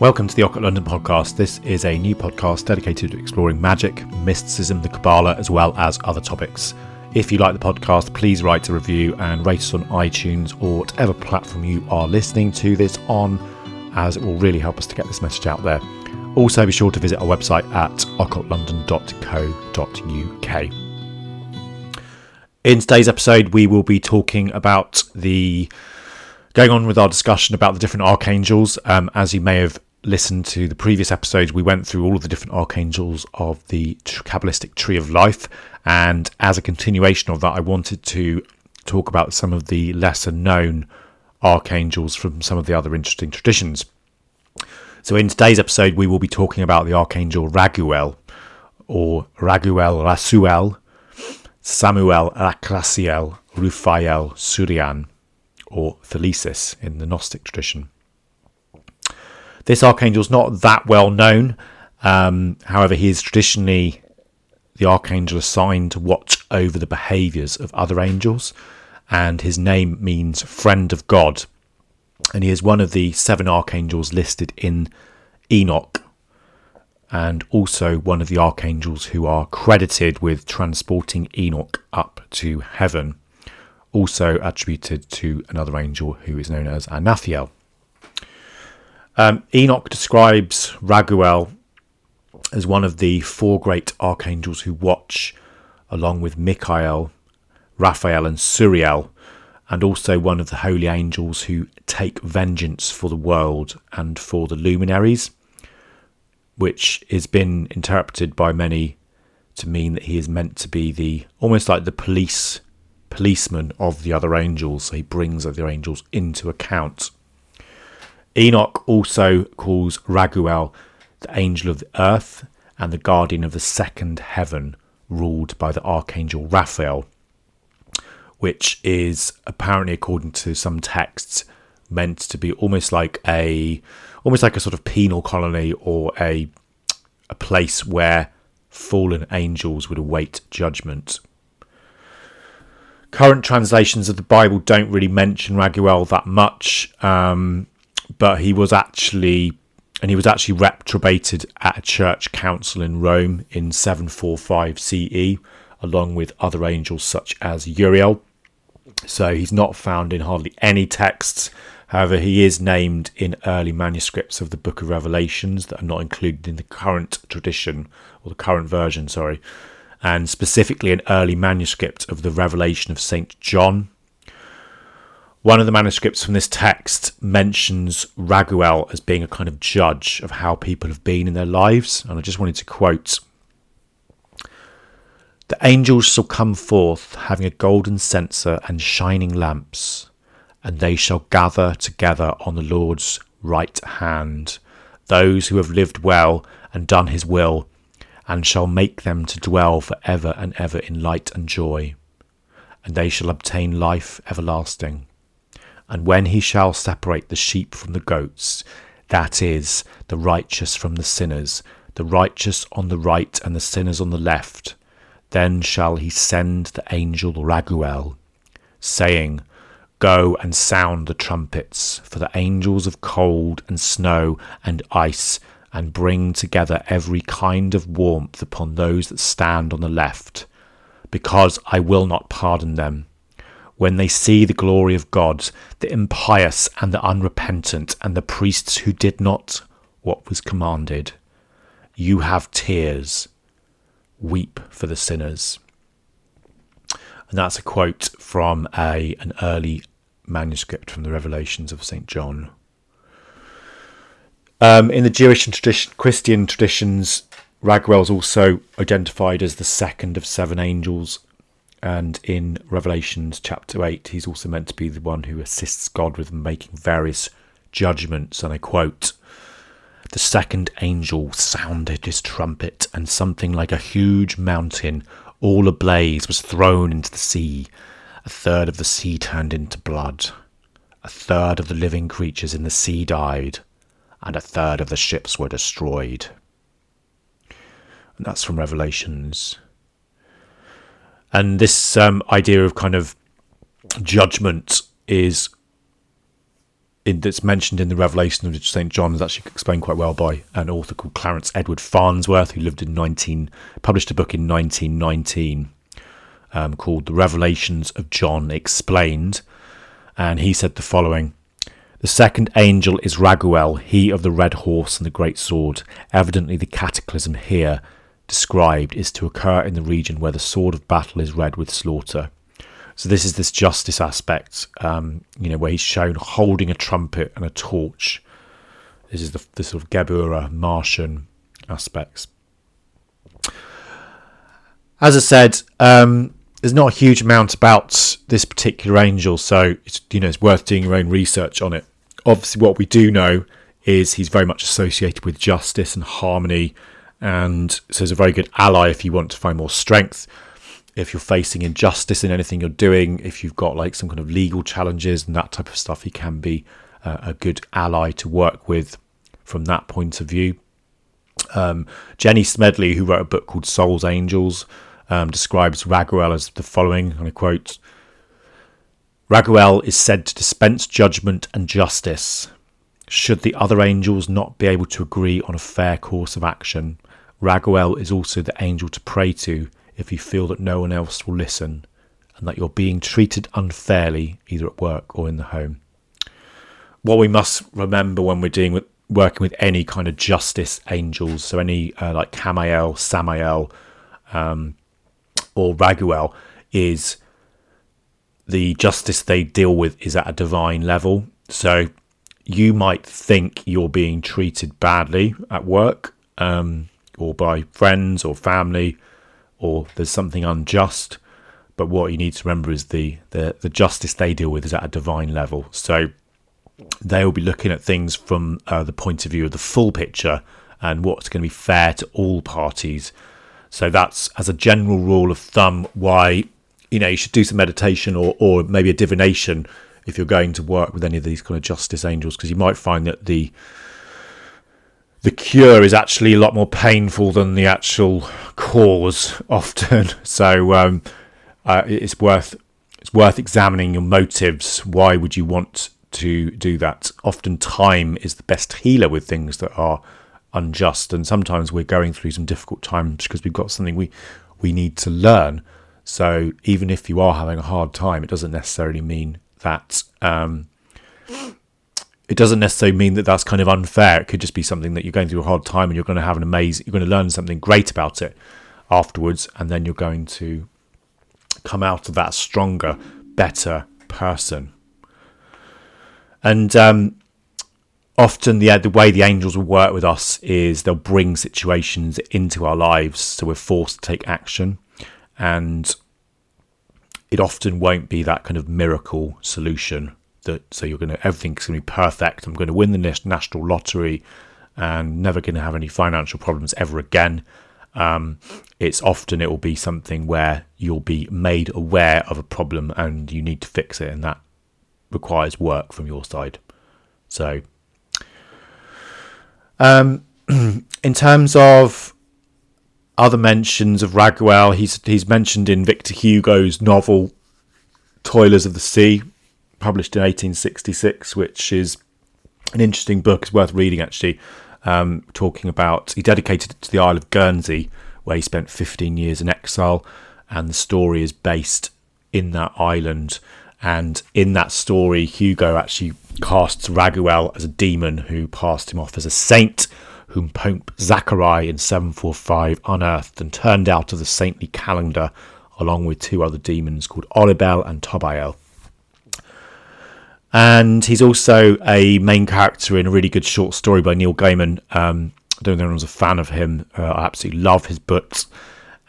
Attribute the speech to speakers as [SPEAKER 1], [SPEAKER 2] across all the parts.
[SPEAKER 1] Welcome to the Occult London podcast. This is a new podcast dedicated to exploring magic, mysticism, the Kabbalah, as well as other topics. If you like the podcast, please write a review and rate us on iTunes or whatever platform you are listening to this on, as it will really help us to get this message out there. Also, be sure to visit our website at occultlondon.co.uk. In today's episode, we will be talking about the going on with our discussion about the different archangels. Um, as you may have listened to the previous episodes, we went through all of the different archangels of the Kabbalistic Tree of Life. And as a continuation of that, I wanted to talk about some of the lesser known archangels from some of the other interesting traditions. So, in today's episode, we will be talking about the archangel Raguel, or Raguel Rasuel, Samuel Rakrasiel, Rufael Surian, or Thelesis in the Gnostic tradition. This archangel is not that well known. Um, however, he is traditionally the archangel assigned to watch over the behaviours of other angels, and his name means friend of God. And he is one of the seven archangels listed in Enoch, and also one of the archangels who are credited with transporting Enoch up to heaven, also attributed to another angel who is known as Anathiel. Um, Enoch describes Raguel as one of the four great archangels who watch, along with Michael, Raphael, and Suriel, and also one of the holy angels who take vengeance for the world and for the luminaries, which has been interpreted by many to mean that he is meant to be the almost like the police policeman of the other angels. So he brings other angels into account. Enoch also calls Raguel the angel of the earth and the guardian of the second heaven, ruled by the archangel Raphael, which is apparently, according to some texts, meant to be almost like a almost like a sort of penal colony or a a place where fallen angels would await judgment. Current translations of the Bible don't really mention Raguel that much. Um, but he was actually and he was actually reprobated at a church council in Rome in 745 CE, along with other angels such as Uriel. So he's not found in hardly any texts. However, he is named in early manuscripts of the Book of Revelations that are not included in the current tradition or the current version, sorry, and specifically an early manuscript of the Revelation of Saint John, one of the manuscripts from this text mentions Raguel as being a kind of judge of how people have been in their lives. And I just wanted to quote The angels shall come forth, having a golden censer and shining lamps, and they shall gather together on the Lord's right hand those who have lived well and done his will, and shall make them to dwell for ever and ever in light and joy. And they shall obtain life everlasting and when he shall separate the sheep from the goats, that is, the righteous from the sinners, the righteous on the right and the sinners on the left, then shall he send the angel Raguel, saying, Go and sound the trumpets for the angels of cold and snow and ice, and bring together every kind of warmth upon those that stand on the left, because I will not pardon them when they see the glory of God, the impious and the unrepentant, and the priests who did not what was commanded. You have tears. Weep for the sinners. And that's a quote from a an early manuscript from the Revelations of St. John. Um, in the Jewish and tradition, Christian traditions, Raguel is also identified as the second of seven angels and in Revelations chapter 8, he's also meant to be the one who assists God with making various judgments. And I quote The second angel sounded his trumpet, and something like a huge mountain, all ablaze, was thrown into the sea. A third of the sea turned into blood. A third of the living creatures in the sea died, and a third of the ships were destroyed. And that's from Revelations and this um, idea of kind of judgment is in, that's mentioned in the Revelation of St. John is actually explained quite well by an author called Clarence Edward Farnsworth, who lived in 19, published a book in 1919 um, called The Revelations of John Explained. And he said the following The second angel is Raguel, he of the red horse and the great sword. Evidently, the cataclysm here described is to occur in the region where the sword of battle is red with slaughter. So this is this justice aspect, um, you know, where he's shown holding a trumpet and a torch. This is the, the sort of Geburah Martian aspects. As I said, um, there's not a huge amount about this particular angel, so it's you know it's worth doing your own research on it. Obviously, what we do know is he's very much associated with justice and harmony, and so he's a very good ally if you want to find more strength if you're facing injustice in anything you're doing, if you've got like some kind of legal challenges and that type of stuff, he can be uh, a good ally to work with from that point of view. Um, Jenny Smedley, who wrote a book called Souls Angels, um, describes Raguel as the following, and I quote Raguel is said to dispense judgment and justice. Should the other angels not be able to agree on a fair course of action, Raguel is also the angel to pray to if you feel that no one else will listen and that you're being treated unfairly either at work or in the home. What we must remember when we're doing with, working with any kind of justice angels, so any uh, like Camael, Samael, um, or Raguel, is the justice they deal with is at a divine level. So you might think you're being treated badly at work um, or by friends or family or there's something unjust. But what you need to remember is the, the, the justice they deal with is at a divine level. So they will be looking at things from uh, the point of view of the full picture and what's going to be fair to all parties. So that's as a general rule of thumb why you know you should do some meditation or or maybe a divination if you're going to work with any of these kind of justice angels because you might find that the the cure is actually a lot more painful than the actual cause often. So um, uh, it's worth it's worth examining your motives. Why would you want to do that? Often time is the best healer with things that are unjust, and sometimes we're going through some difficult times because we've got something we we need to learn. So even if you are having a hard time, it doesn't necessarily mean that um, it doesn't necessarily mean that that's kind of unfair. It could just be something that you're going through a hard time and you're going to have an amazing, you're going to learn something great about it afterwards, and then you're going to come out of that stronger, better person. And um, often, the the way the angels will work with us is they'll bring situations into our lives, so we're forced to take action, and it often won't be that kind of miracle solution that so you're going to everything's going to be perfect. I'm going to win the national lottery and never going to have any financial problems ever again. Um, it's often it will be something where you'll be made aware of a problem and you need to fix it, and that requires work from your side. So, um, in terms of other mentions of Raguel, he's he's mentioned in Victor Hugo's novel Toilers of the Sea, published in 1866, which is an interesting book. It's worth reading, actually. Um, talking about, he dedicated it to the Isle of Guernsey, where he spent 15 years in exile, and the story is based in that island. And in that story, Hugo actually casts Raguel as a demon who passed him off as a saint, whom Pope Zachary in 745 unearthed and turned out of the saintly calendar, along with two other demons called Oribel and Tobiel and he's also a main character in a really good short story by Neil Gaiman. Um, I don't know if anyone's a fan of him. Uh, I absolutely love his books.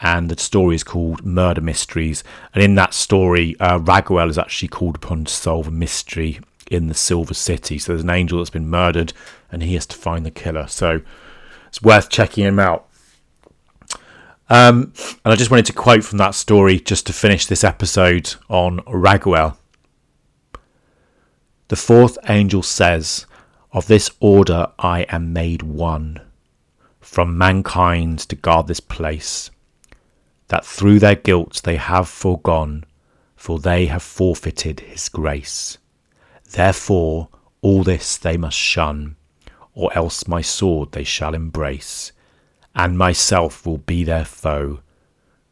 [SPEAKER 1] And the story is called Murder Mysteries. And in that story, uh, Raguel is actually called upon to solve a mystery in the Silver City. So there's an angel that's been murdered, and he has to find the killer. So it's worth checking him out. Um, and I just wanted to quote from that story just to finish this episode on Raguel. The fourth angel says, Of this order I am made one, from mankind to guard this place, that through their guilt they have foregone, for they have forfeited his grace. Therefore, All this they must shun, or else my sword they shall embrace, and myself will be their foe,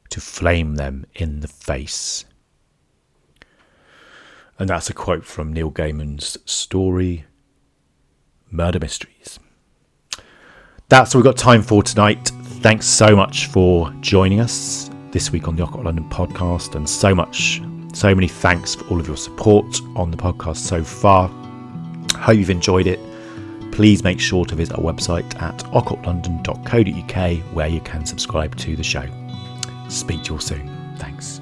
[SPEAKER 1] to flame them in the face. And that's a quote from Neil Gaiman's story, Murder Mysteries. That's all we've got time for tonight. Thanks so much for joining us this week on the Occult London podcast, and so much, so many thanks for all of your support on the podcast so far. Hope you've enjoyed it. Please make sure to visit our website at occultlondon.co.uk where you can subscribe to the show. Speak to you all soon. Thanks.